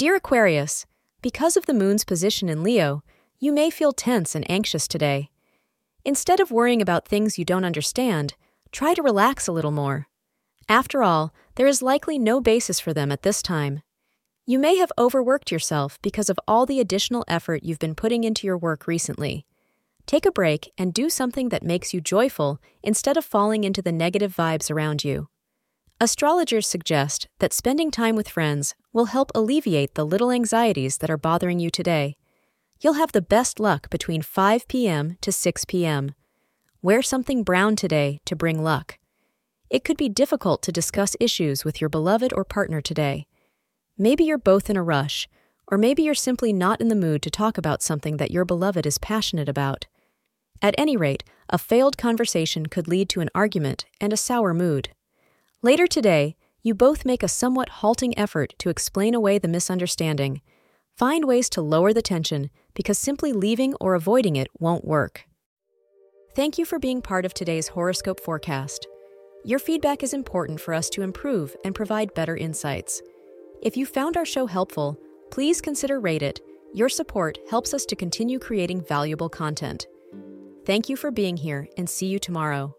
Dear Aquarius, because of the moon's position in Leo, you may feel tense and anxious today. Instead of worrying about things you don't understand, try to relax a little more. After all, there is likely no basis for them at this time. You may have overworked yourself because of all the additional effort you've been putting into your work recently. Take a break and do something that makes you joyful instead of falling into the negative vibes around you. Astrologers suggest that spending time with friends will help alleviate the little anxieties that are bothering you today. You'll have the best luck between 5 p.m. to 6 p.m. Wear something brown today to bring luck. It could be difficult to discuss issues with your beloved or partner today. Maybe you're both in a rush, or maybe you're simply not in the mood to talk about something that your beloved is passionate about. At any rate, a failed conversation could lead to an argument and a sour mood. Later today, you both make a somewhat halting effort to explain away the misunderstanding. Find ways to lower the tension because simply leaving or avoiding it won't work. Thank you for being part of today's horoscope forecast. Your feedback is important for us to improve and provide better insights. If you found our show helpful, please consider rate it. Your support helps us to continue creating valuable content. Thank you for being here and see you tomorrow.